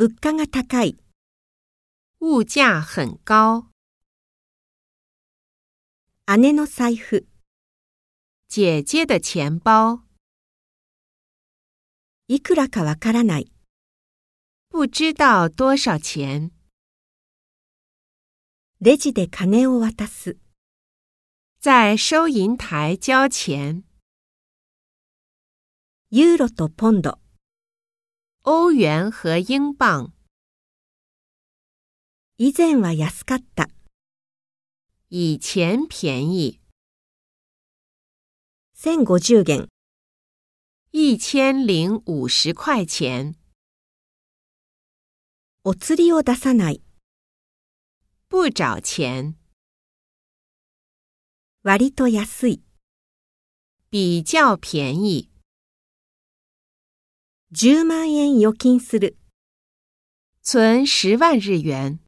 物価が高い。物价很高。姉の財布。姐姐的钱包。いくらかわからない。不知道多少钱。レジで金を渡す。在收银台交钱。ユーロとポンド。欧元和英镑。以前は安かった。以前便宜。1050元。一千零五十块钱。お釣りを出さない。不找钱。割と安い。比较便宜。10万円預金する。存10万日元。